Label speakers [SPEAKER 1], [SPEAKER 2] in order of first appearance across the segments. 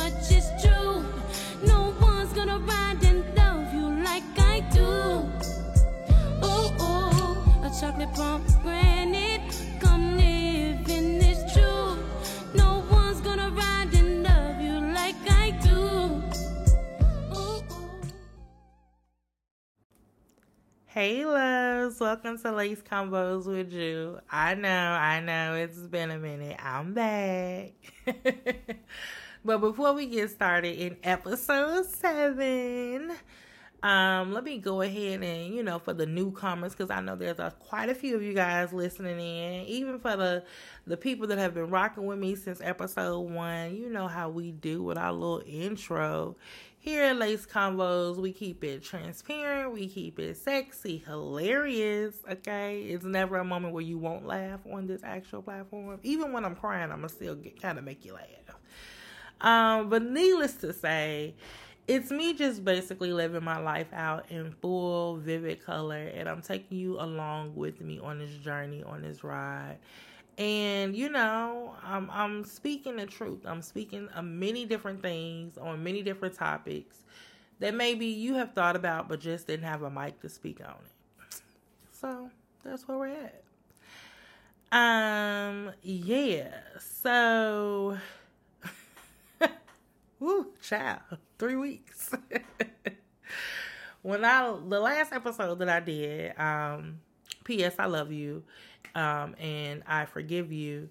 [SPEAKER 1] much is true. No one's gonna ride and love you like I do. Ooh, ooh, a chocolate. Come this truth. No one's gonna ride and love you like I do. Ooh, ooh.
[SPEAKER 2] Hey loves, welcome to Lace Combos with you. I know, I know, it's been a minute. I'm back. but before we get started in episode seven, um, let me go ahead and you know for the newcomers because I know there's a, quite a few of you guys listening in. Even for the the people that have been rocking with me since episode one, you know how we do with our little intro. Here at Lace Combos, we keep it transparent, we keep it sexy, hilarious. Okay, it's never a moment where you won't laugh on this actual platform. Even when I'm crying, I'm gonna still kind of make you laugh. Um, but needless to say, it's me just basically living my life out in full vivid color and i'm taking you along with me on this journey on this ride. And you know i'm, I'm speaking the truth. I'm speaking of many different things on many different topics that maybe you have thought about but just didn't have a mic to speak on it. So that's where we're at. Um yeah so Woo, child, three weeks. when I the last episode that I did, um, P.S. I love you, um, and I forgive you.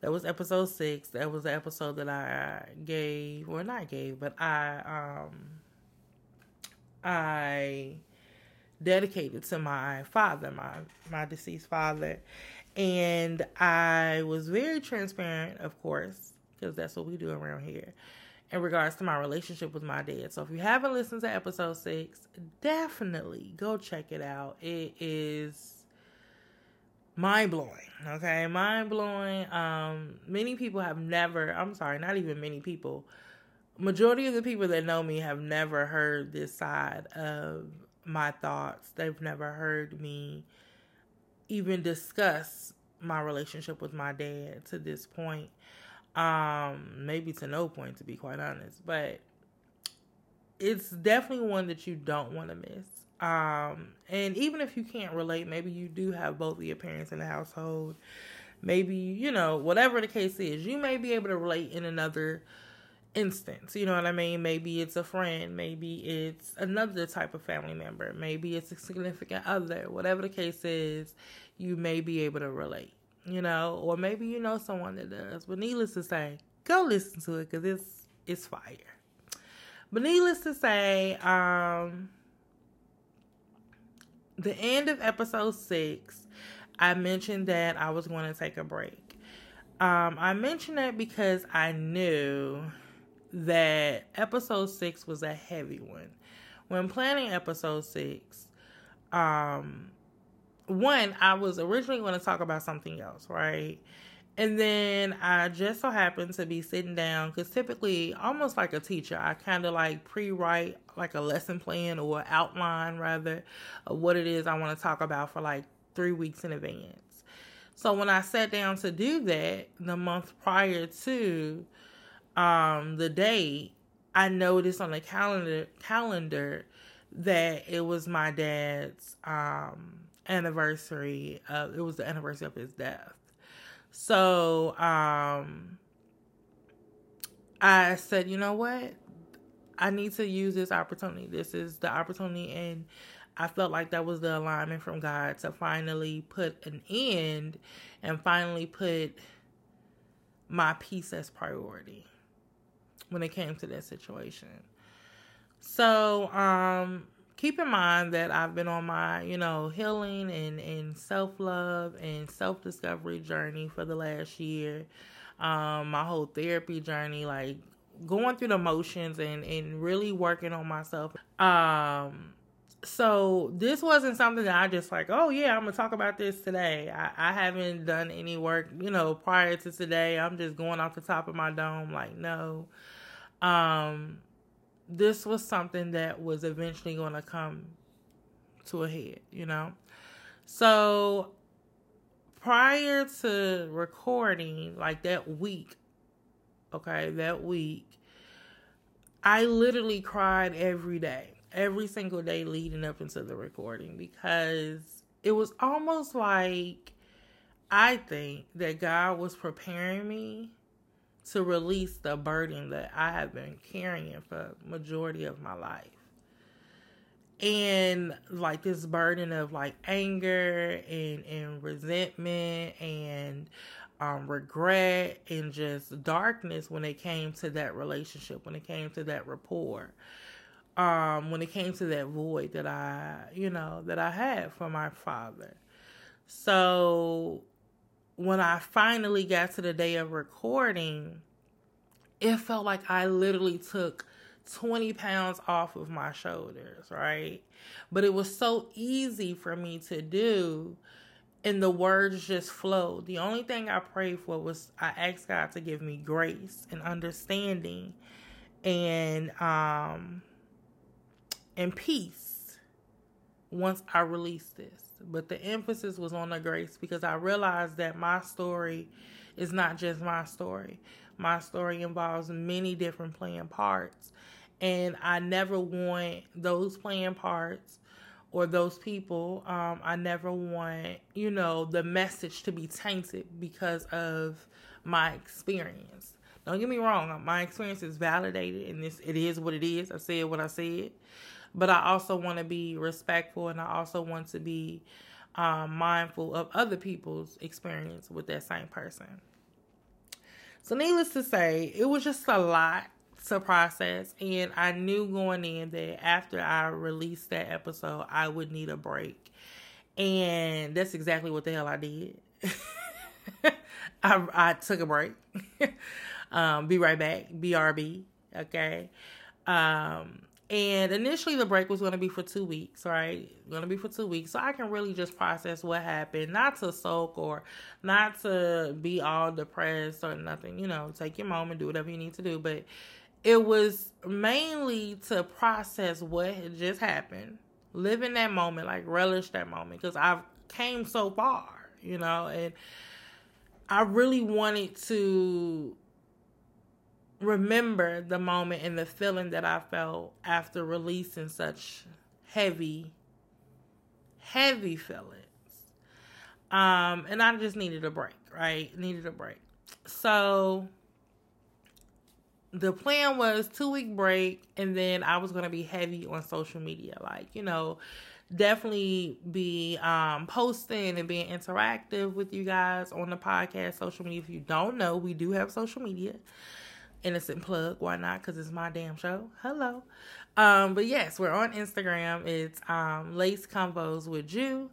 [SPEAKER 2] That was episode six. That was the episode that I gave, well, not gave, but I um, I dedicated to my father, my my deceased father, and I was very transparent, of course, because that's what we do around here in regards to my relationship with my dad. So if you haven't listened to episode six, definitely go check it out. It is mind blowing. Okay, mind blowing. Um, many people have never. I'm sorry, not even many people. Majority of the people that know me have never heard this side of my thoughts. They've never heard me even discuss my relationship with my dad to this point um maybe to no point to be quite honest but it's definitely one that you don't want to miss. Um and even if you can't relate maybe you do have both of your parents in the household. Maybe you know whatever the case is you may be able to relate in another instance you know what i mean? Maybe it's a friend maybe it's another type of family member maybe it's a significant other whatever the case is you may be able to relate you know, or maybe you know someone that does. But needless to say, go listen to it because it's it's fire. But needless to say, um, the end of episode six, I mentioned that I was going to take a break. Um, I mentioned that because I knew that episode six was a heavy one. When planning episode six, um, one, I was originally going to talk about something else, right? And then I just so happened to be sitting down because typically, almost like a teacher, I kind of like pre write like a lesson plan or outline rather of what it is I want to talk about for like three weeks in advance. So when I sat down to do that the month prior to um, the date, I noticed on the calendar calendar that it was my dad's um, anniversary of it was the anniversary of his death. So um I said, you know what? I need to use this opportunity. This is the opportunity and I felt like that was the alignment from God to finally put an end and finally put my peace as priority when it came to that situation. So, um, keep in mind that I've been on my, you know, healing and, and self love and self discovery journey for the last year. Um, my whole therapy journey, like going through the motions and, and really working on myself. Um, so this wasn't something that I just like, oh yeah, I'm gonna talk about this today. I, I haven't done any work, you know, prior to today. I'm just going off the top of my dome, like no. Um, this was something that was eventually going to come to a head, you know? So prior to recording, like that week, okay, that week, I literally cried every day, every single day leading up into the recording because it was almost like I think that God was preparing me to release the burden that I have been carrying for majority of my life. And like this burden of like anger and, and resentment and um, regret and just darkness when it came to that relationship, when it came to that rapport, um, when it came to that void that I, you know, that I had for my father. So when I finally got to the day of recording, it felt like I literally took 20 pounds off of my shoulders, right? But it was so easy for me to do and the words just flowed. The only thing I prayed for was I asked God to give me grace and understanding and um and peace once I released this. But the emphasis was on the grace because I realized that my story is not just my story. My story involves many different playing parts. And I never want those playing parts or those people. Um, I never want, you know, the message to be tainted because of my experience. Don't get me wrong, my experience is validated and this it is what it is. I said what I said. But I also want to be respectful and I also want to be um, mindful of other people's experience with that same person. So, needless to say, it was just a lot to process. And I knew going in that after I released that episode, I would need a break. And that's exactly what the hell I did. I, I took a break. um, be right back. BRB. Okay. Um, and initially, the break was going to be for two weeks, right? Going to be for two weeks. So I can really just process what happened, not to soak or not to be all depressed or nothing. You know, take your moment, do whatever you need to do. But it was mainly to process what had just happened, live in that moment, like relish that moment, because I've came so far, you know, and I really wanted to remember the moment and the feeling that I felt after releasing such heavy, heavy feelings. Um, and I just needed a break, right? Needed a break. So the plan was two week break and then I was gonna be heavy on social media. Like, you know, definitely be um posting and being interactive with you guys on the podcast, social media. If you don't know, we do have social media. Innocent plug, why not? Because it's my damn show. Hello. Um, but yes, we're on Instagram. It's um Lace combos with Jew.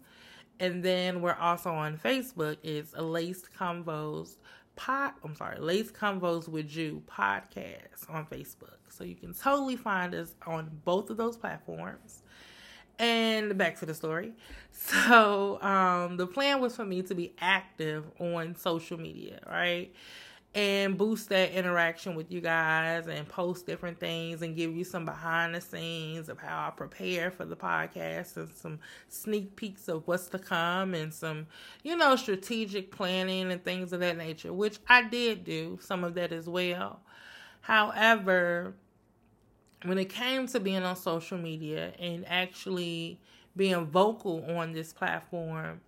[SPEAKER 2] And then we're also on Facebook. It's Laced combos pod I'm sorry, Lace combos with Jew podcast on Facebook. So you can totally find us on both of those platforms. And back to the story. So um the plan was for me to be active on social media, right? And boost that interaction with you guys and post different things and give you some behind the scenes of how I prepare for the podcast and some sneak peeks of what's to come and some, you know, strategic planning and things of that nature, which I did do some of that as well. However, when it came to being on social media and actually being vocal on this platform,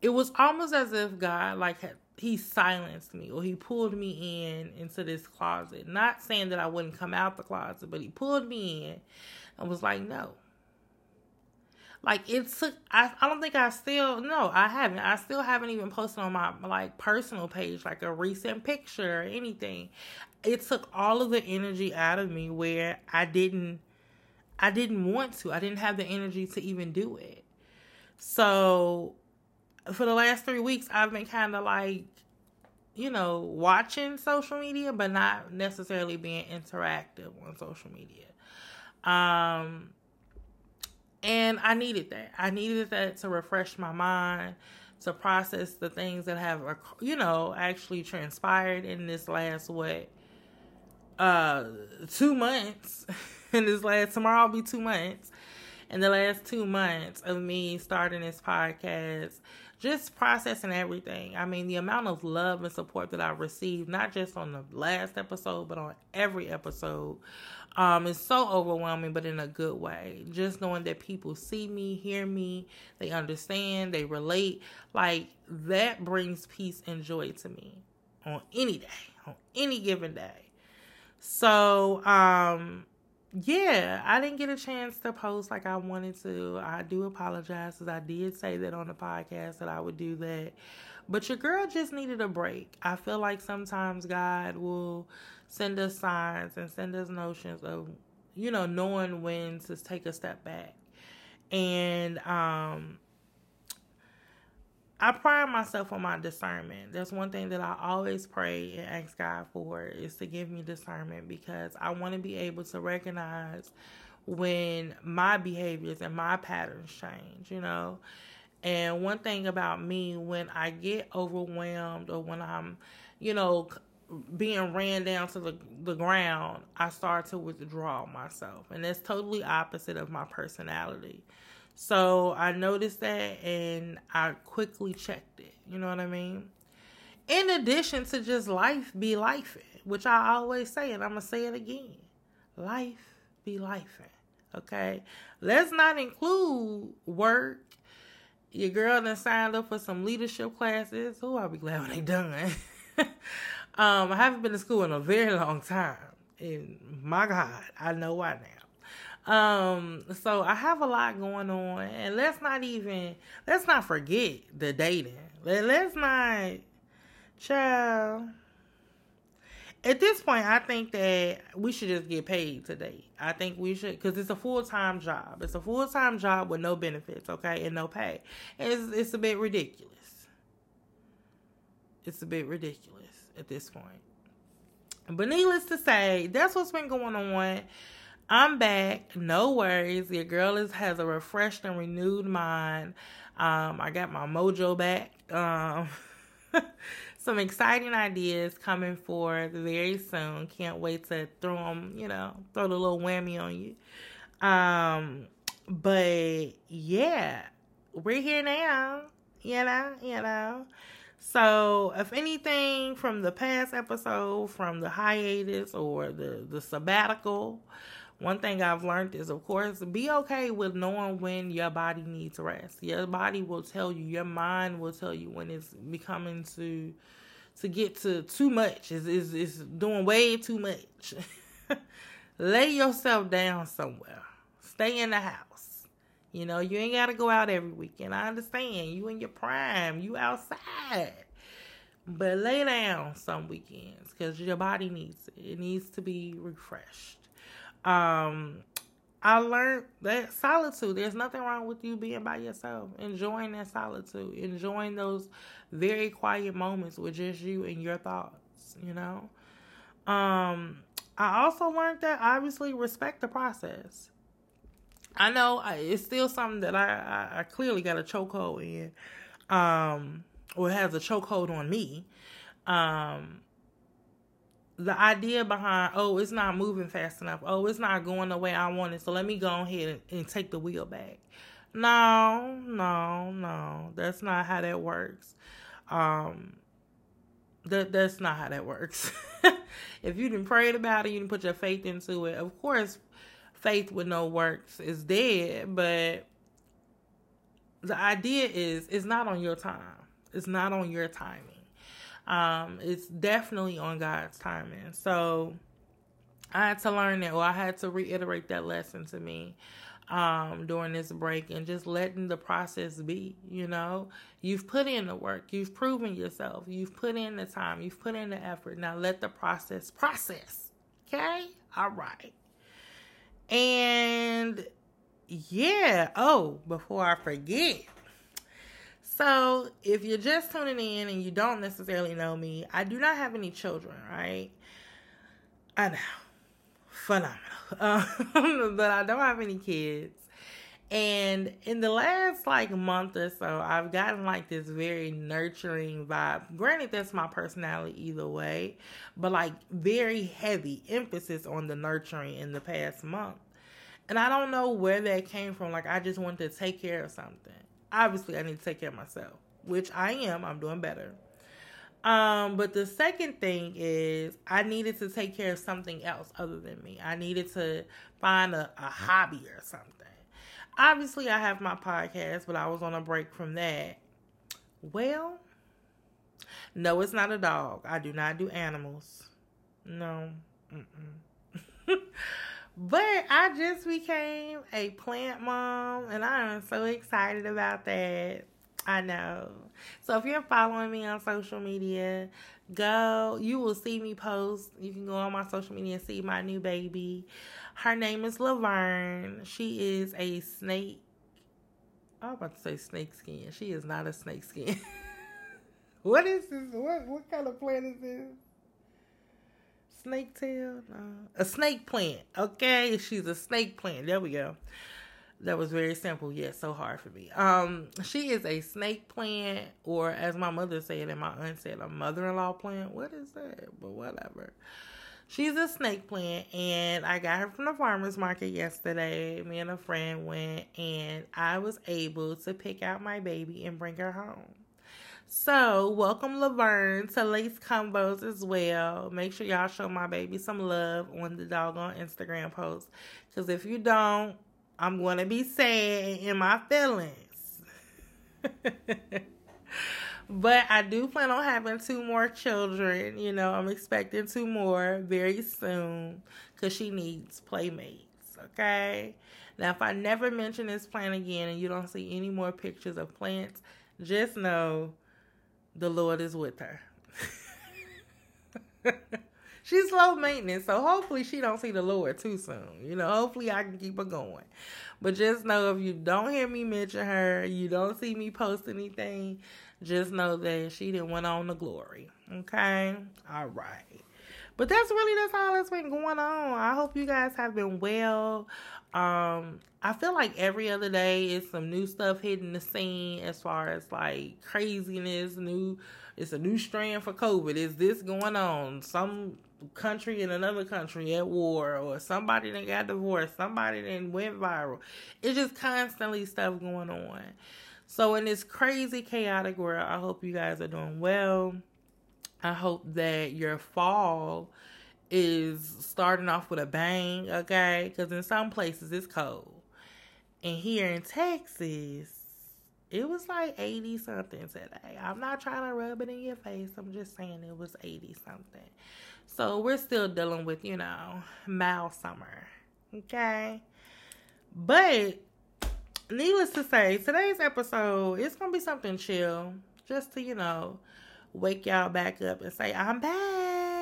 [SPEAKER 2] it was almost as if God like had he silenced me or he pulled me in into this closet. Not saying that I wouldn't come out the closet, but he pulled me in and was like, no. Like it took I I don't think I still no, I haven't. I still haven't even posted on my like personal page like a recent picture or anything. It took all of the energy out of me where I didn't I didn't want to. I didn't have the energy to even do it. So for the last three weeks, I've been kind of like, you know, watching social media, but not necessarily being interactive on social media. Um, and I needed that. I needed that to refresh my mind, to process the things that have, you know, actually transpired in this last what, uh, two months. in this last tomorrow will be two months. In the last two months of me starting this podcast, just processing everything. I mean, the amount of love and support that I've received, not just on the last episode, but on every episode, um, is so overwhelming, but in a good way. Just knowing that people see me, hear me, they understand, they relate, like that brings peace and joy to me on any day, on any given day. So, um, yeah, I didn't get a chance to post like I wanted to. I do apologize because I did say that on the podcast that I would do that. But your girl just needed a break. I feel like sometimes God will send us signs and send us notions of, you know, knowing when to take a step back. And um I pride myself on my discernment. That's one thing that I always pray and ask God for is to give me discernment because I want to be able to recognize when my behaviors and my patterns change, you know. And one thing about me, when I get overwhelmed or when I'm, you know, being ran down to the, the ground, I start to withdraw myself. And that's totally opposite of my personality. So I noticed that and I quickly checked it. You know what I mean? In addition to just life be life, which I always say, and I'm going to say it again life be life. Okay? Let's not include work. Your girl done signed up for some leadership classes. Oh, I'll be glad when they done. um, I haven't been to school in a very long time. And my God, I know why now. Um, so I have a lot going on, and let's not even let's not forget the dating. Let, let's not, child. At this point, I think that we should just get paid today. I think we should, because it's a full time job. It's a full time job with no benefits, okay, and no pay. It's it's a bit ridiculous. It's a bit ridiculous at this point. But needless to say, that's what's been going on. I'm back. No worries. Your girl is has a refreshed and renewed mind. Um, I got my mojo back. Um, some exciting ideas coming forth very soon. Can't wait to throw them, you know, throw the little whammy on you. Um, but yeah, we're here now, you know, you know. So, if anything from the past episode, from the hiatus or the the sabbatical, one thing I've learned is, of course, be okay with knowing when your body needs rest. Your body will tell you, your mind will tell you when it's becoming to to get to too much. Is is is doing way too much. Lay yourself down somewhere. Stay in the house. You know, you ain't gotta go out every weekend. I understand. You in your prime. You outside. But lay down some weekends because your body needs it. It needs to be refreshed um I learned that solitude, there's nothing wrong with you being by yourself, enjoying that solitude, enjoying those very quiet moments with just you and your thoughts, you know? Um, I also learned that obviously respect the process. I know it's still something that I, I, I clearly got a chokehold in, um, or has a chokehold on me. Um, the idea behind oh it's not moving fast enough. Oh it's not going the way i want it. So let me go ahead and, and take the wheel back. No no no. That's not how that works. Um that that's not how that works. If you didn't pray about it you didn't put your faith into it of course faith with no works is dead but the idea is it's not on your time. It's not on your timing um, it's definitely on God's timing. So I had to learn that, or I had to reiterate that lesson to me um, during this break and just letting the process be. You know, you've put in the work, you've proven yourself, you've put in the time, you've put in the effort. Now let the process process. Okay? All right. And yeah, oh, before I forget, so, if you're just tuning in and you don't necessarily know me, I do not have any children, right? I know. Phenomenal. Um, but I don't have any kids. And in the last like month or so, I've gotten like this very nurturing vibe. Granted, that's my personality either way, but like very heavy emphasis on the nurturing in the past month. And I don't know where that came from. Like, I just wanted to take care of something obviously I need to take care of myself. which I am. I'm doing better. Um, but the second thing is I needed to take care of something else other than me. I needed to find a, a hobby or something. Obviously, I have my podcast, but I was on a break from that. Well, no, it's not a dog. I do not do animals. No. but I just became a plant mom, and I am so excited about that. I know. So if you're following me on social media, go. You will see me post. You can go on my social media and see my new baby. Her name is Laverne. She is a snake. Oh, I was about to say snake skin. She is not a snake skin. what is this? What what kind of plant is this? Snake tail? A snake plant. Okay, she's a snake plant. There we go. That was very simple, yet so hard for me. Um, she is a snake plant, or as my mother said and my aunt said, a mother-in-law plant. What is that? But whatever. She's a snake plant, and I got her from the farmer's market yesterday. Me and a friend went, and I was able to pick out my baby and bring her home. So, welcome Laverne to Lace Combos as well. Make sure y'all show my baby some love on the doggone Instagram post. Because if you don't, I'm going to be sad in my feelings. but I do plan on having two more children. You know, I'm expecting two more very soon because she needs playmates. Okay. Now, if I never mention this plant again and you don't see any more pictures of plants, just know the Lord is with her. She's low maintenance, so hopefully she don't see the Lord too soon. You know, hopefully I can keep her going. But just know if you don't hear me mention her, you don't see me post anything, just know that she didn't went on the glory. Okay? All right. But that's really that's all that's been going on. I hope you guys have been well. Um, I feel like every other day is some new stuff hitting the scene as far as like craziness, new it's a new strand for COVID. Is this going on? Some country in another country at war or somebody that got divorced, somebody that went viral. It's just constantly stuff going on. So in this crazy chaotic world, I hope you guys are doing well. I hope that your fall is starting off with a bang, okay? Because in some places it's cold. And here in Texas, it was like 80 something today. I'm not trying to rub it in your face. I'm just saying it was 80 something. So we're still dealing with, you know, mild summer. Okay. But needless to say, today's episode is gonna be something chill. Just to, you know, wake y'all back up and say, I'm back.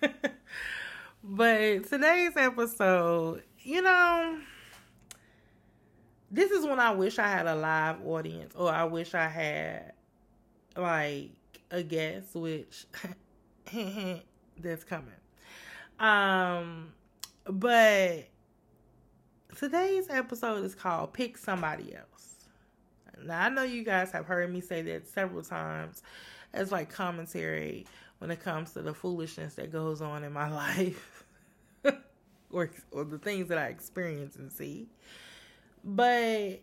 [SPEAKER 2] but today's episode, you know, this is when I wish I had a live audience or I wish I had like a guest, which that's coming. Um, but today's episode is called Pick Somebody Else. Now, I know you guys have heard me say that several times as like commentary when it comes to the foolishness that goes on in my life or, or the things that I experience and see. But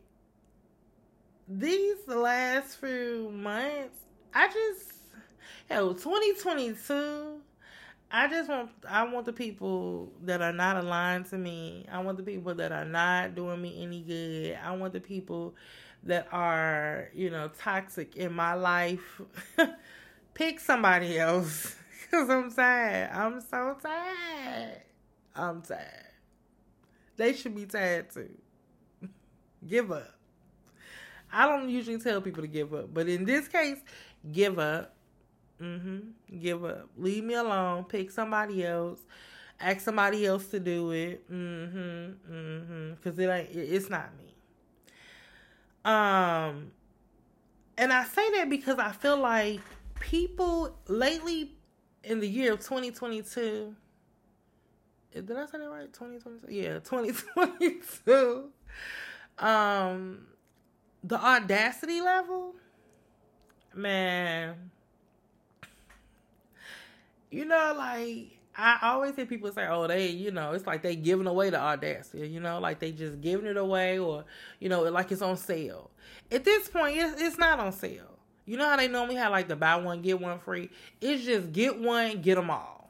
[SPEAKER 2] these last few months, I just, hell, 2022 I just want I want the people that are not aligned to me. I want the people that are not doing me any good. I want the people that are, you know, toxic in my life. Pick somebody else cuz I'm tired. I'm so tired. I'm tired. They should be tired too. give up. I don't usually tell people to give up, but in this case, give up Mm-hmm. Give up. Leave me alone. Pick somebody else. Ask somebody else to do it. Mm-hmm. Mm-hmm. Because it ain't. It's not me. Um, and I say that because I feel like people lately in the year of 2022. Did I say that right? 2022. Yeah, 2022. Um, the audacity level, man you know, like I always hear people say, "Oh, they, you know, it's like they giving away the audacity, you know, like they just giving it away, or you know, like it's on sale." At this point, it's, it's not on sale. You know how they normally have like the buy one get one free. It's just get one, get them all,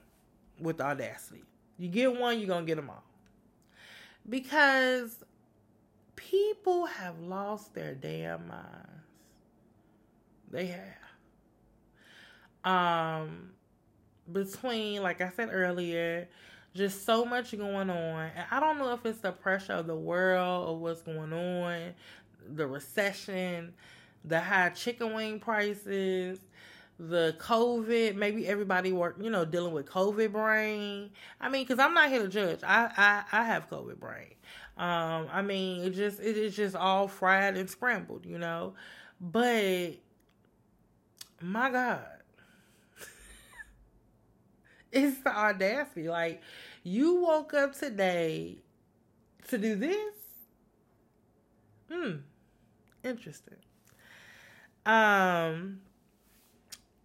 [SPEAKER 2] with audacity. You get one, you're gonna get them all, because people have lost their damn minds. They have. Um between, like I said earlier, just so much going on. And I don't know if it's the pressure of the world or what's going on, the recession, the high chicken wing prices, the COVID. Maybe everybody work, you know, dealing with COVID brain. I mean, because I'm not here to judge. I, I I have COVID brain. Um, I mean, it just it is just all fried and scrambled, you know. But my God it's the audacity. Like, you woke up today to do this? Hmm. Interesting. Um,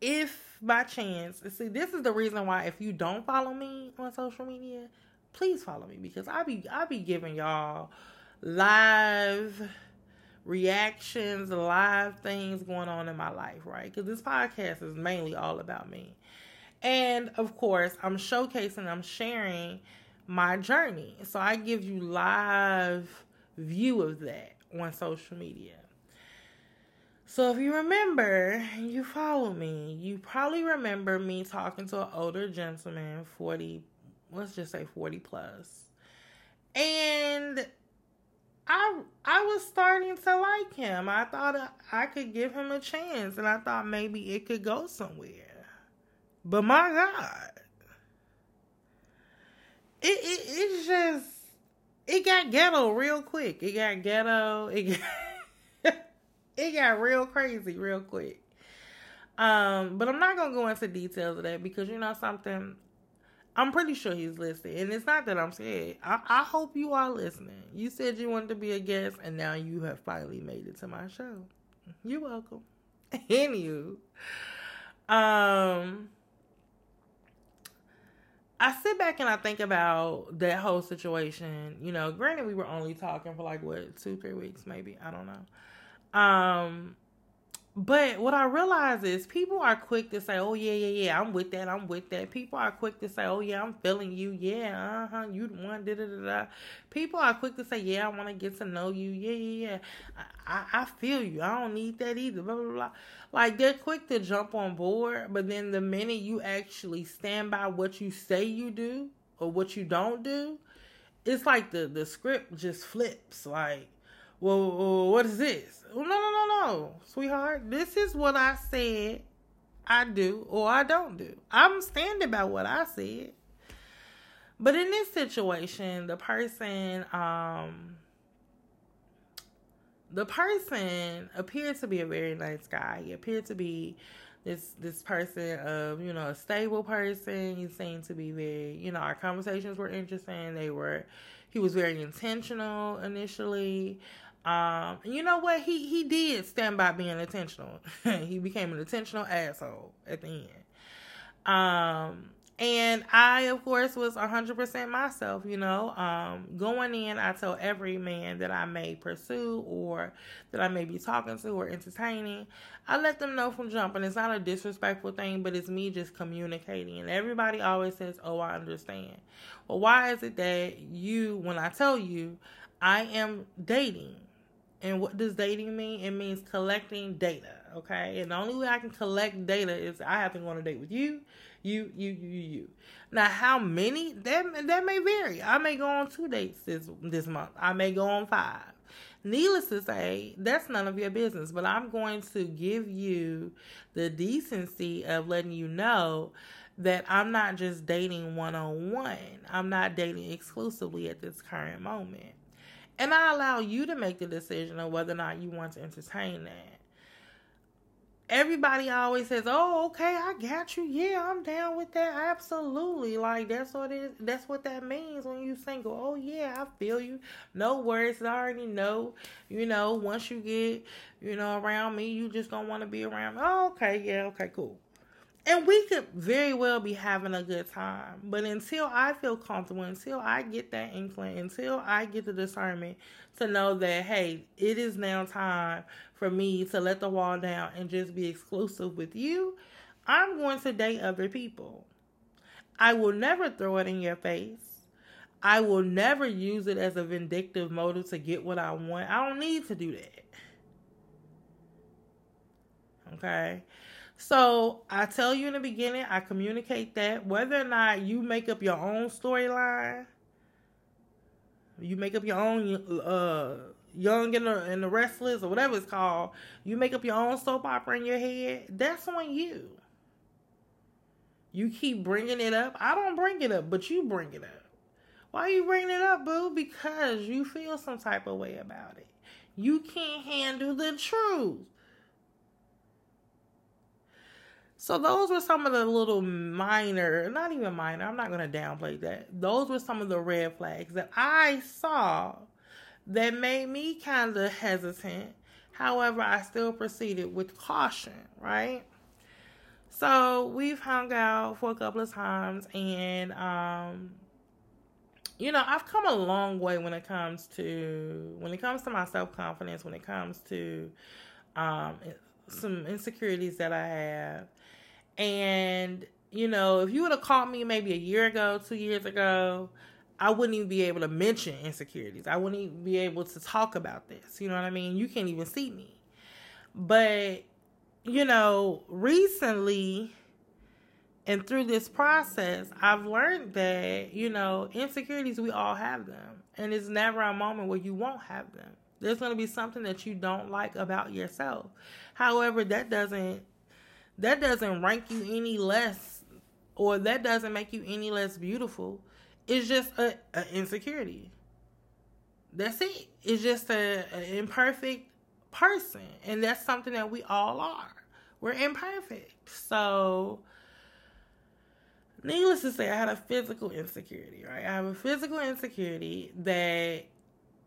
[SPEAKER 2] if by chance, see, this is the reason why if you don't follow me on social media, please follow me because I'll be I'll be giving y'all live reactions, live things going on in my life, right? Because this podcast is mainly all about me. And of course, I'm showcasing, I'm sharing my journey. So I give you live view of that on social media. So if you remember, you follow me, you probably remember me talking to an older gentleman, 40, let's just say 40 plus. And I I was starting to like him. I thought I could give him a chance and I thought maybe it could go somewhere. But my God, it, it it's just it got ghetto real quick. It got ghetto. It got it got real crazy real quick. Um, but I'm not gonna go into details of that because you know something. I'm pretty sure he's listening, and it's not that I'm scared. I, I hope you are listening. You said you wanted to be a guest, and now you have finally made it to my show. You're welcome. Anywho, um, I sit back and I think about that whole situation. You know, granted, we were only talking for like what two, three weeks, maybe. I don't know. Um, but what I realize is people are quick to say, "Oh yeah, yeah, yeah, I'm with that, I'm with that." People are quick to say, "Oh yeah, I'm feeling you, yeah, uh huh, you the one." Da da da da. People are quick to say, "Yeah, I want to get to know you, yeah, yeah, yeah." I, I, I feel you. I don't need that either. Blah blah blah. Like they're quick to jump on board, but then the minute you actually stand by what you say you do or what you don't do, it's like the the script just flips. Like well, what is this? No, no, no, no, sweetheart. This is what I said I do or I don't do. I'm standing by what I said. But in this situation, the person, um, the person appeared to be a very nice guy. He appeared to be this this person of you know a stable person. He seemed to be very you know our conversations were interesting. They were he was very intentional initially. Um, you know what? He he did stand by being intentional. he became an intentional asshole at the end. Um, and I, of course, was 100% myself, you know. Um, going in, I tell every man that I may pursue or that I may be talking to or entertaining, I let them know from jumping. It's not a disrespectful thing, but it's me just communicating. And everybody always says, Oh, I understand. Well, why is it that you, when I tell you, I am dating, and what does dating mean? It means collecting data, okay? And the only way I can collect data is I have to go on a date with you, you, you, you, you. Now, how many? That that may vary. I may go on two dates this this month. I may go on five. Needless to say, that's none of your business. But I'm going to give you the decency of letting you know that I'm not just dating one on one. I'm not dating exclusively at this current moment. And I allow you to make the decision of whether or not you want to entertain that. Everybody always says, "Oh, okay, I got you. Yeah, I'm down with that. Absolutely. Like that's what it. That's what that means when you single. Oh yeah, I feel you. No worries. I already know. You know, once you get, you know, around me, you just don't want to be around. Me. Oh, okay, yeah, okay, cool. And we could very well be having a good time. But until I feel comfortable, until I get that inkling, until I get the discernment to know that, hey, it is now time for me to let the wall down and just be exclusive with you, I'm going to date other people. I will never throw it in your face. I will never use it as a vindictive motive to get what I want. I don't need to do that. Okay. So I tell you in the beginning, I communicate that whether or not you make up your own storyline, you make up your own uh, Young and the, and the Restless or whatever it's called, you make up your own soap opera in your head. That's on you. You keep bringing it up. I don't bring it up, but you bring it up. Why are you bringing it up, boo? Because you feel some type of way about it. You can't handle the truth. So those were some of the little minor, not even minor, I'm not going to downplay that. Those were some of the red flags that I saw that made me kind of hesitant. However, I still proceeded with caution, right? So we've hung out for a couple of times and um you know, I've come a long way when it comes to when it comes to my self-confidence, when it comes to um some insecurities that I have and, you know, if you would have caught me maybe a year ago, two years ago, I wouldn't even be able to mention insecurities. I wouldn't even be able to talk about this. You know what I mean? You can't even see me. But, you know, recently and through this process, I've learned that, you know, insecurities, we all have them. And it's never a moment where you won't have them. There's going to be something that you don't like about yourself. However, that doesn't that doesn't rank you any less or that doesn't make you any less beautiful. It's just a, a insecurity. That's it. It's just a, a imperfect person, and that's something that we all are. We're imperfect. So, needless to say, I had a physical insecurity, right? I have a physical insecurity that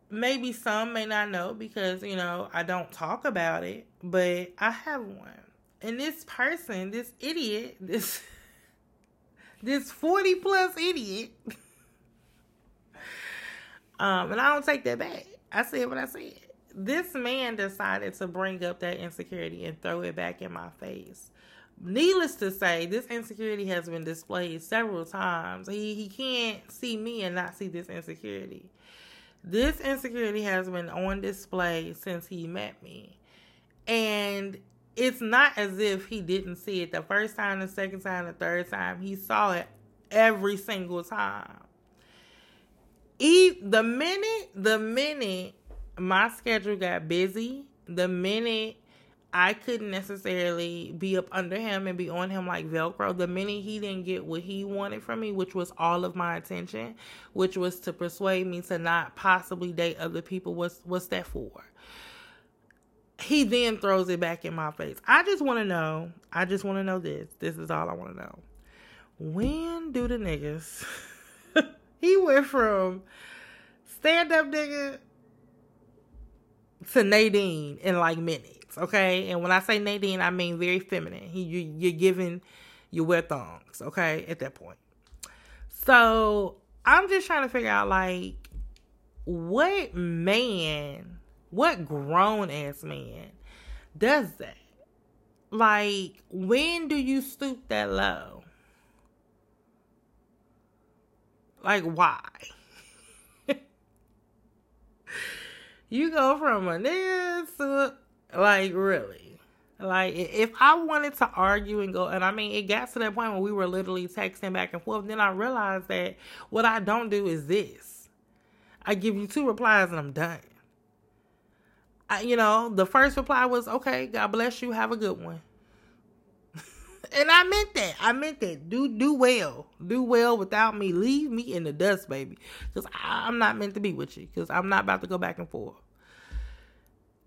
[SPEAKER 2] maybe some may not know because, you know, I don't talk about it, but I have one. And this person, this idiot, this this 40 plus idiot, um, and I don't take that back. I said what I said. This man decided to bring up that insecurity and throw it back in my face. Needless to say, this insecurity has been displayed several times. He he can't see me and not see this insecurity. This insecurity has been on display since he met me. And it's not as if he didn't see it the first time, the second time, the third time. He saw it every single time. He, the minute, the minute my schedule got busy, the minute I couldn't necessarily be up under him and be on him like Velcro. The minute he didn't get what he wanted from me, which was all of my attention, which was to persuade me to not possibly date other people, what's what's that for? He then throws it back in my face. I just want to know. I just want to know this. This is all I want to know. When do the niggas? he went from stand up nigga to Nadine in like minutes. Okay, and when I say Nadine, I mean very feminine. He you, you're giving you wear thongs. Okay, at that point. So I'm just trying to figure out like what man what grown ass man does that? Like, when do you stoop that low? Like, why? you go from a this to, like, really. Like, if I wanted to argue and go, and I mean, it got to that point where we were literally texting back and forth, then I realized that what I don't do is this I give you two replies and I'm done. I, you know, the first reply was, okay, God bless you. Have a good one. and I meant that. I meant that. Do do well. Do well without me. Leave me in the dust, baby. Because I'm not meant to be with you. Because I'm not about to go back and forth.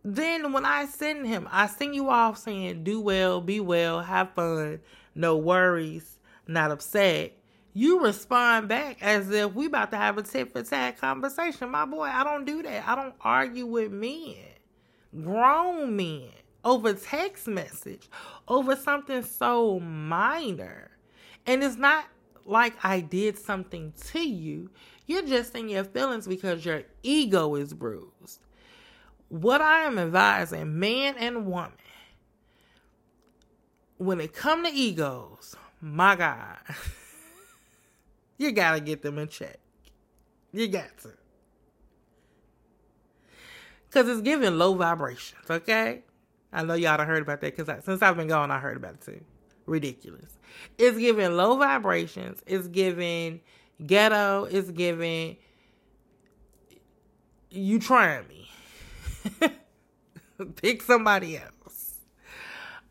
[SPEAKER 2] Then when I send him, I send you off saying, do well, be well, have fun, no worries, not upset. You respond back as if we about to have a tit for tat conversation. My boy, I don't do that. I don't argue with men grown men, over text message, over something so minor. And it's not like I did something to you. You're just in your feelings because your ego is bruised. What I am advising, man and woman, when it come to egos, my God, you gotta get them in check. You got to. Cause it's giving low vibrations, okay? I know y'all have heard about that because since I've been gone, I heard about it too. Ridiculous. It's giving low vibrations. It's giving ghetto. It's giving you trying me. Pick somebody else.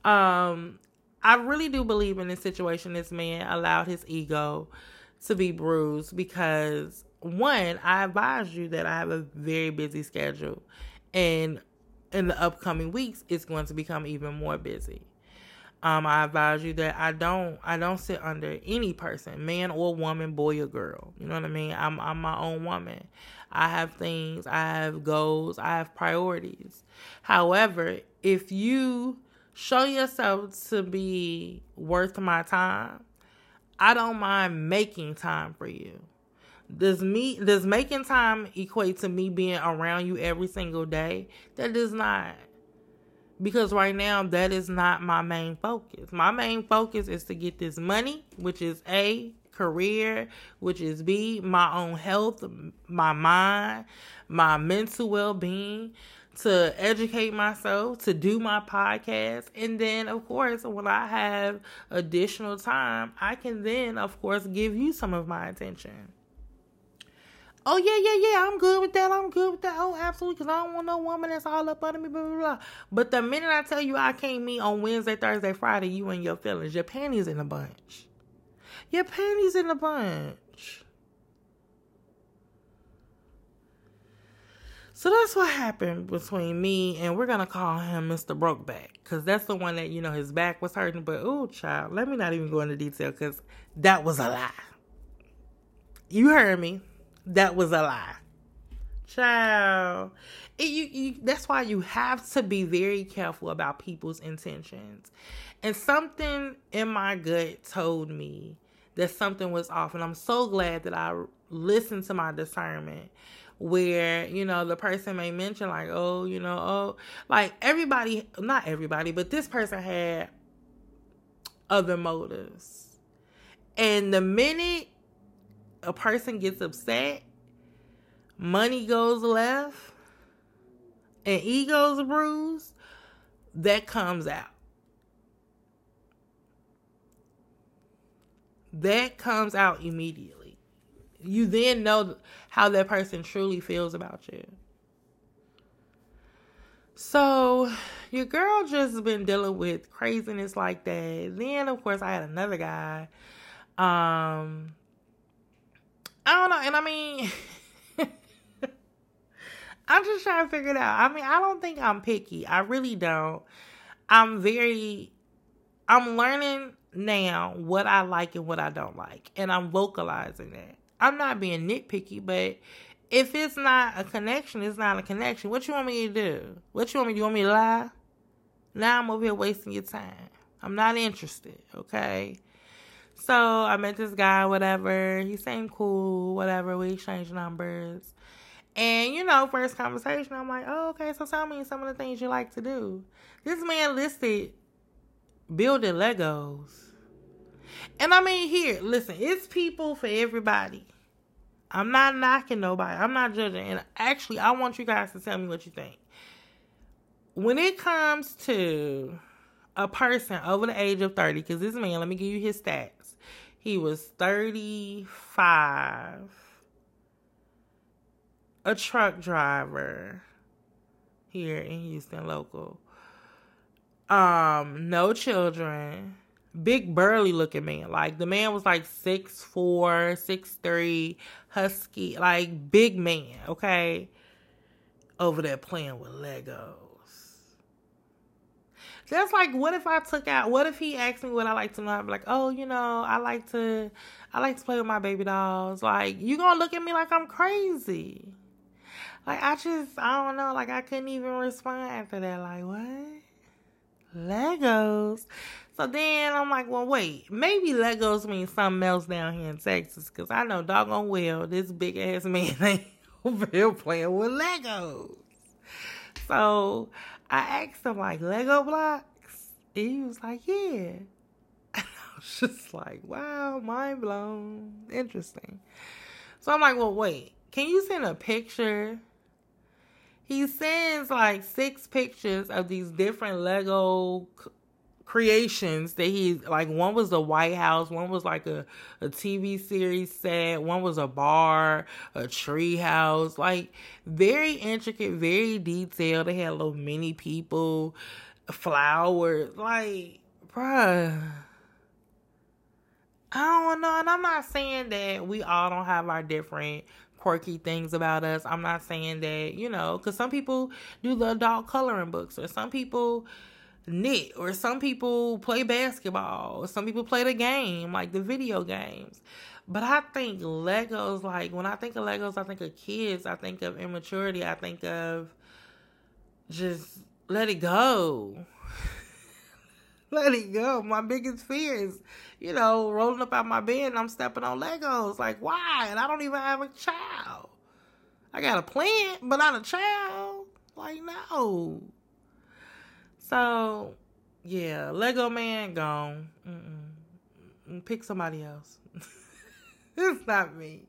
[SPEAKER 2] Um, I really do believe in this situation. This man allowed his ego to be bruised because one, I advise you that I have a very busy schedule, and in the upcoming weeks, it's going to become even more busy. Um, I advise you that I don't I don't sit under any person, man or woman, boy or girl. You know what I mean? I'm I'm my own woman. I have things, I have goals, I have priorities. However, if you show yourself to be worth my time, I don't mind making time for you. Does me does making time equate to me being around you every single day? That does not because right now that is not my main focus. My main focus is to get this money, which is A, career, which is B, my own health, my mind, my mental well being, to educate myself, to do my podcast. And then, of course, when I have additional time, I can then, of course, give you some of my attention oh yeah, yeah, yeah, I'm good with that. I'm good with that. Oh, absolutely, because I don't want no woman that's all up under me, blah, blah, blah. But the minute I tell you I can't meet on Wednesday, Thursday, Friday, you and your feelings, your panties in a bunch. Your panties in a bunch. So that's what happened between me and we're gonna call him Mr. Brokeback because that's the one that you know his back was hurting. But oh, child, let me not even go into detail because that was a lie. You heard me that was a lie. Child. It, you, you, that's why you have to be very careful about people's intentions. And something in my gut told me that something was off. And I'm so glad that I listened to my discernment where you know the person may mention like oh you know oh like everybody not everybody but this person had other motives and the minute a person gets upset, money goes left, and ego's bruised, that comes out. That comes out immediately. You then know how that person truly feels about you. So, your girl just been dealing with craziness like that. Then, of course, I had another guy um I don't know. And I mean, I'm just trying to figure it out. I mean, I don't think I'm picky. I really don't. I'm very, I'm learning now what I like and what I don't like. And I'm vocalizing that. I'm not being nitpicky, but if it's not a connection, it's not a connection. What you want me to do? What you want me to do? You want me to lie? Now I'm over here wasting your time. I'm not interested, okay? So I met this guy, whatever. He seemed cool, whatever. We exchanged numbers. And, you know, first conversation, I'm like, oh, okay, so tell me some of the things you like to do. This man listed building Legos. And I mean, here, listen, it's people for everybody. I'm not knocking nobody. I'm not judging. And actually, I want you guys to tell me what you think. When it comes to a person over the age of 30, because this man, let me give you his stats. He was 35. A truck driver here in Houston local. Um, no children. Big burly looking man. Like the man was like six four, six three, husky, like big man, okay? Over there playing with Legos. That's like, what if I took out? What if he asked me what I like to know? I'd be like, oh, you know, I like to, I like to play with my baby dolls. Like, you gonna look at me like I'm crazy? Like, I just, I don't know. Like, I couldn't even respond after that. Like, what? Legos. So then I'm like, well, wait, maybe Legos means something else down here in Texas, because I know doggone well this big ass man ain't over here playing with Legos. So I asked him, like, Lego blocks? And he was like, yeah. And I was just like, wow, mind blown. Interesting. So I'm like, well, wait, can you send a picture? He sends like six pictures of these different Lego creations that he like one was the White House, one was like a, a TV series set, one was a bar, a tree house, like very intricate, very detailed. They had little mini people, flowers, like bruh. I don't know, and I'm not saying that we all don't have our different quirky things about us. I'm not saying that, you know, because some people do the adult coloring books, or some people knit or some people play basketball some people play the game like the video games. But i think legos like when i think of legos i think of kids i think of immaturity i think of just let it go. Let it go. My biggest fear is you know rolling up out my bed and i'm stepping on legos. Like why? And i don't even have a child. I got a plant but not a child. Like no so, yeah, Lego Man gone. Mm-mm. Pick somebody else. it's not me.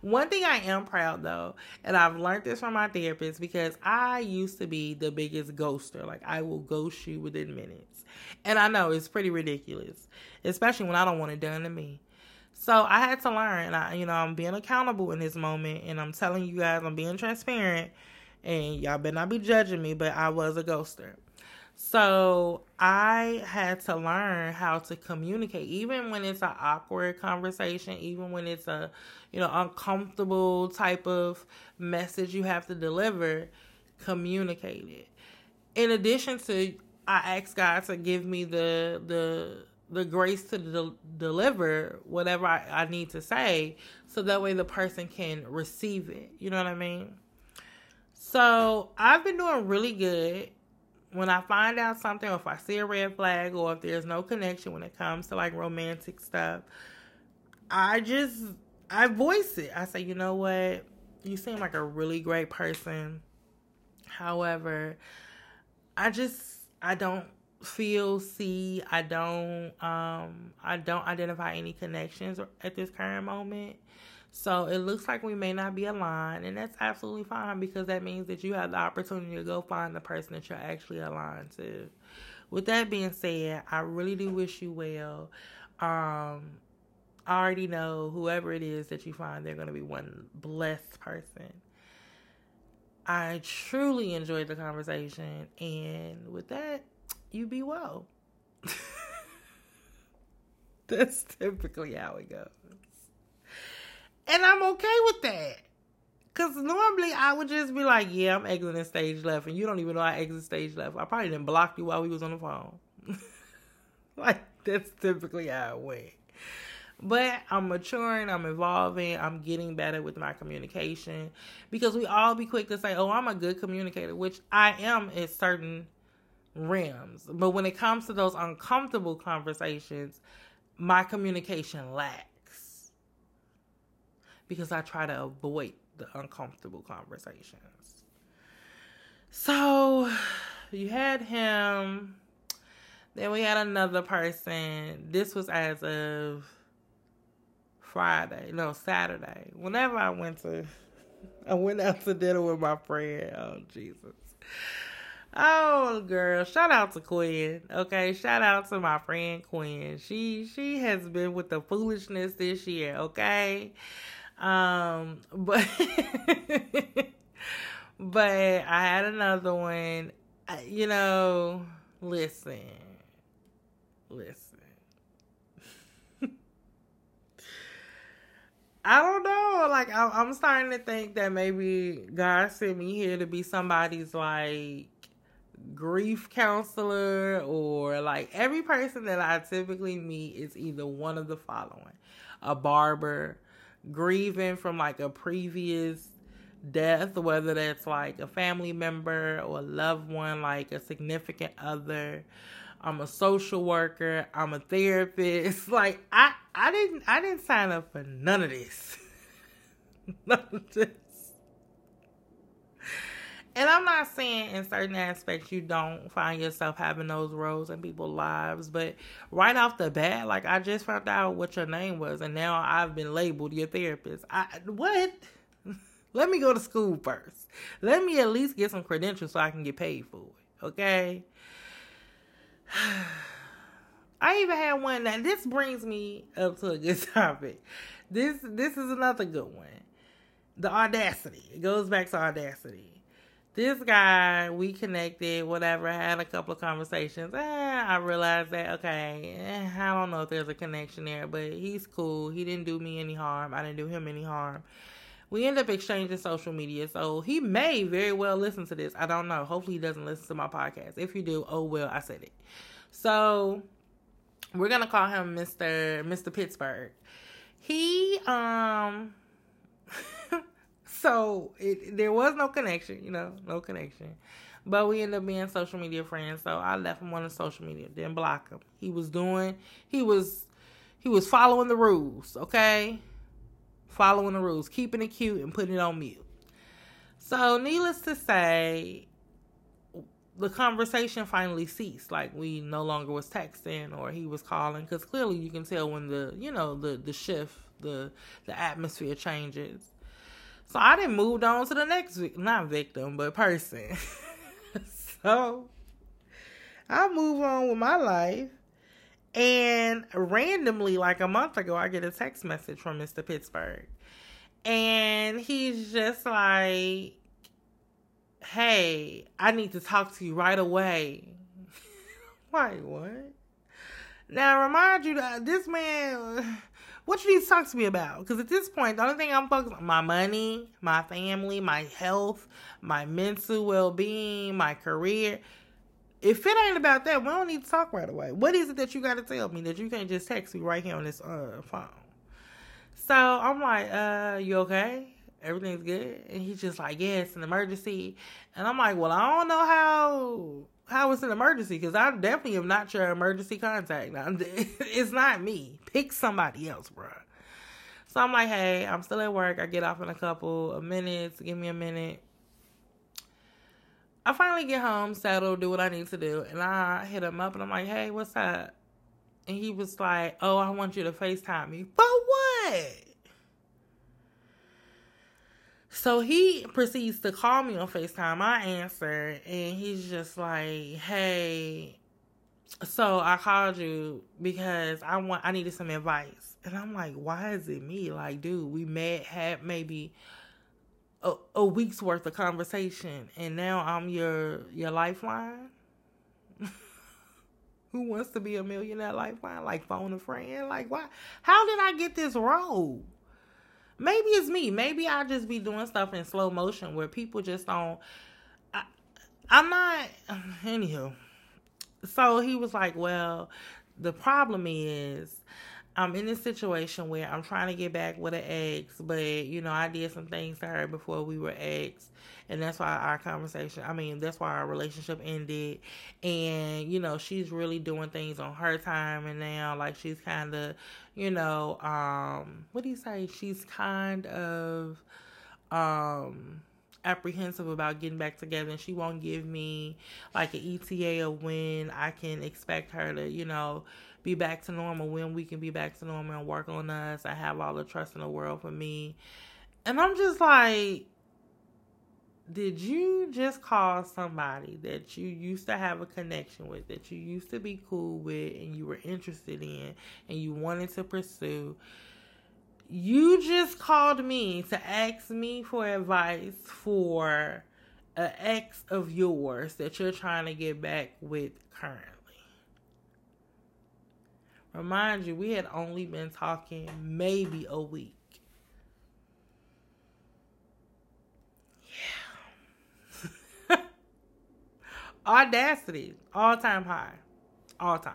[SPEAKER 2] One thing I am proud though, and I've learned this from my therapist because I used to be the biggest ghoster. Like I will ghost you within minutes. And I know it's pretty ridiculous, especially when I don't want it done to me. So I had to learn. I, you know, I'm being accountable in this moment, and I'm telling you guys, I'm being transparent, and y'all better not be judging me. But I was a ghoster. So I had to learn how to communicate, even when it's an awkward conversation, even when it's a, you know, uncomfortable type of message you have to deliver, communicate it. In addition to, I asked God to give me the the the grace to de- deliver whatever I, I need to say, so that way the person can receive it. You know what I mean? So I've been doing really good when I find out something, or if I see a red flag, or if there's no connection when it comes to like romantic stuff, I just I voice it. I say, you know what, you seem like a really great person. However, I just I don't feel, see, I don't um I don't identify any connections at this current moment. So it looks like we may not be aligned, and that's absolutely fine because that means that you have the opportunity to go find the person that you're actually aligned to. With that being said, I really do wish you well. Um, I already know whoever it is that you find, they're going to be one blessed person. I truly enjoyed the conversation, and with that, you be well. That's typically how it goes. And I'm okay with that. Cause normally I would just be like, yeah, I'm exiting stage left, and you don't even know I exit stage left. I probably didn't block you while we was on the phone. like that's typically how it went. But I'm maturing, I'm evolving, I'm getting better with my communication. Because we all be quick to say, Oh, I'm a good communicator, which I am at certain realms. But when it comes to those uncomfortable conversations, my communication lacks because I try to avoid the uncomfortable conversations. So you had him. Then we had another person. This was as of Friday, no, Saturday. Whenever I went to, I went out to dinner with my friend. Oh, Jesus. Oh girl, shout out to Quinn. Okay, shout out to my friend Quinn. She she has been with the foolishness this year, okay? Um, but but I had another one. You know, listen, listen. I don't know. Like I'm starting to think that maybe God sent me here to be somebody's like grief counselor or like every person that I typically meet is either one of the following: a barber, grieving from like a previous death, whether that's like a family member or a loved one, like a significant other. I'm a social worker. I'm a therapist. Like I, I didn't, I didn't sign up for none of this. none of this. And I'm not saying in certain aspects you don't find yourself having those roles in people's lives, but right off the bat, like I just found out what your name was, and now I've been labeled your therapist. I what? Let me go to school first. Let me at least get some credentials so I can get paid for it. Okay. I even had one that this brings me up to a good topic. This this is another good one. The audacity. It goes back to audacity this guy, we connected, whatever, had a couple of conversations. Eh, I realized that, okay, eh, I don't know if there's a connection there, but he's cool. He didn't do me any harm. I didn't do him any harm. We end up exchanging social media, so he may very well listen to this. I don't know. Hopefully, he doesn't listen to my podcast. If you do, oh well, I said it. So we're gonna call him Mister Mister Pittsburgh. He um so it, there was no connection, you know, no connection. But we ended up being social media friends. So I left him on the social media, didn't block him. He was doing, he was, he was following the rules. Okay, following the rules, keeping it cute and putting it on mute. So needless to say, the conversation finally ceased. Like we no longer was texting or he was calling because clearly you can tell when the you know the the shift the the atmosphere changes. So I didn't moved on to the next week, not victim, but person. so I move on with my life. And randomly, like a month ago, I get a text message from Mr. Pittsburgh. And he's just like, hey, I need to talk to you right away. like, what? Now, remind you that this man what you need to talk to me about? Because at this point, the only thing I'm focused on my money, my family, my health, my mental well being, my career. If it ain't about that, we don't need to talk right away. What is it that you got to tell me that you can't just text me right here on this uh, phone? So I'm like, uh, you okay? Everything's good? And he's just like, yeah, it's an emergency. And I'm like, well, I don't know how how it's an emergency because I definitely am not your emergency contact. It's not me. Pick somebody else, bro. So I'm like, hey, I'm still at work. I get off in a couple of minutes. Give me a minute. I finally get home, settle, do what I need to do, and I hit him up and I'm like, hey, what's up? And he was like, oh, I want you to FaceTime me. But what? So he proceeds to call me on FaceTime. I answer, and he's just like, "Hey, so I called you because I want I needed some advice." And I'm like, "Why is it me? Like, dude, we met had maybe a, a week's worth of conversation, and now I'm your your lifeline." Who wants to be a millionaire lifeline? Like phone a friend? Like why? How did I get this role? Maybe it's me. Maybe I just be doing stuff in slow motion where people just don't. I, I'm not. Anywho, so he was like, "Well, the problem is." I'm in this situation where I'm trying to get back with an ex, but you know, I did some things to her before we were ex, and that's why our conversation i mean that's why our relationship ended and you know she's really doing things on her time and now like she's kind of you know um what do you say she's kind of um apprehensive about getting back together and she won't give me like an ETA of when I can expect her to, you know, be back to normal, when we can be back to normal and work on us. I have all the trust in the world for me. And I'm just like, did you just call somebody that you used to have a connection with, that you used to be cool with, and you were interested in, and you wanted to pursue? You just called me to ask me for advice for an ex of yours that you're trying to get back with currently. Remind you, we had only been talking maybe a week. Yeah. Audacity, all time high. All time.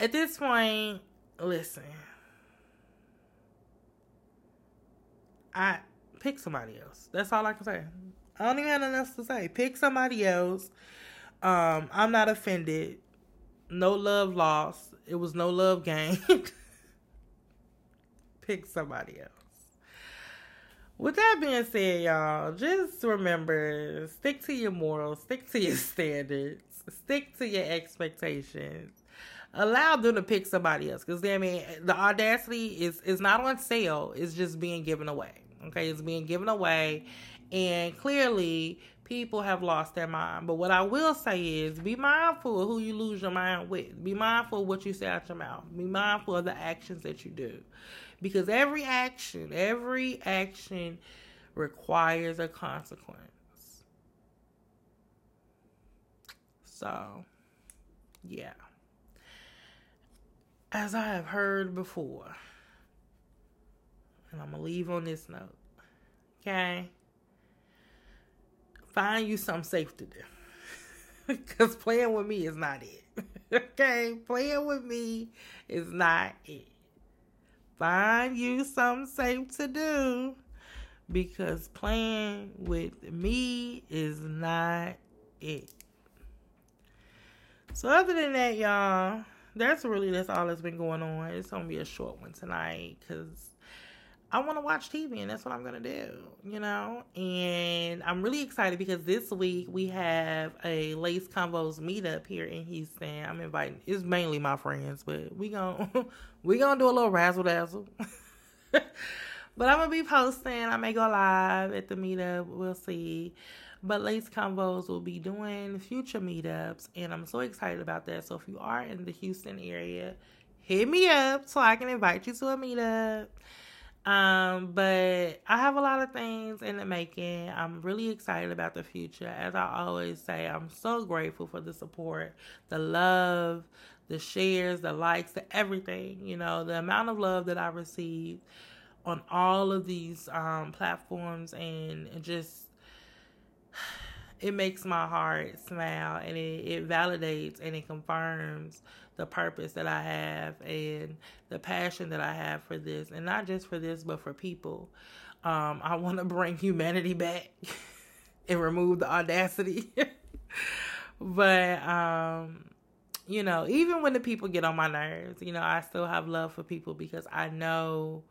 [SPEAKER 2] At this point, listen. I pick somebody else. That's all I can say. I don't even have nothing else to say. Pick somebody else. Um, I'm not offended. No love lost. It was no love gained. pick somebody else. With that being said, y'all, just remember stick to your morals, stick to your standards, stick to your expectations. Allow them to pick somebody else because I mean the audacity is is not on sale; it's just being given away. Okay, it's being given away, and clearly people have lost their mind. But what I will say is be mindful of who you lose your mind with. Be mindful of what you say out your mouth. Be mindful of the actions that you do because every action, every action requires a consequence. So, yeah. As I have heard before, and I'm going to leave on this note, okay? Find you something safe to do. Because playing with me is not it. okay? Playing with me is not it. Find you something safe to do because playing with me is not it. So other than that, y'all, that's really that's all that's been going on. It's gonna be a short one tonight because I want to watch TV and that's what I'm going to do, you know? And I'm really excited because this week we have a Lace Convos meetup here in Houston. I'm inviting, it's mainly my friends, but we going we going to do a little razzle dazzle. but I'm going to be posting. I may go live at the meetup. We'll see. But Lace Convos will be doing future meetups and I'm so excited about that. So if you are in the Houston area, hit me up so I can invite you to a meetup. Um, but I have a lot of things in the making. I'm really excited about the future. As I always say, I'm so grateful for the support, the love, the shares, the likes, the everything. You know, the amount of love that I received on all of these um, platforms and just it makes my heart smile and it, it validates and it confirms the purpose that I have and the passion that I have for this, and not just for this, but for people. Um, I want to bring humanity back and remove the audacity. but um, you know, even when the people get on my nerves, you know, I still have love for people because I know,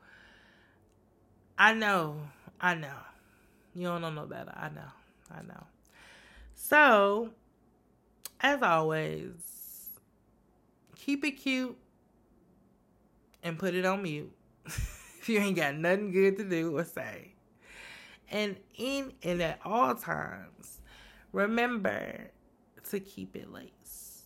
[SPEAKER 2] I know, I know. You don't know no better. I know, I know. So, as always, keep it cute and put it on mute if you ain't got nothing good to do or say. And in and at all times, remember to keep it lace.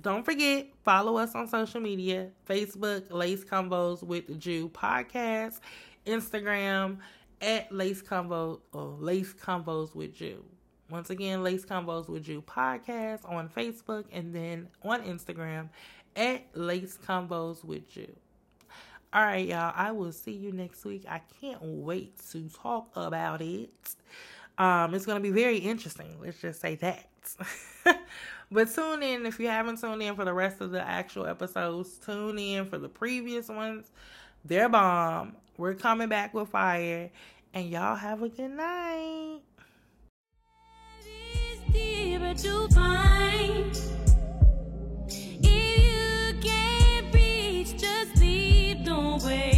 [SPEAKER 2] Don't forget, follow us on social media Facebook, Lace Convos with Jew Podcast, Instagram at Lace Convo or Lace Convos with Jew. Once again, Lace Convos with Jew podcast on Facebook and then on Instagram at Lace Convos with Jew. All right, y'all. I will see you next week. I can't wait to talk about it. Um, it's gonna be very interesting. Let's just say that. but tune in if you haven't tuned in for the rest of the actual episodes. Tune in for the previous ones. They're bomb. We're coming back with fire. And y'all have a good night away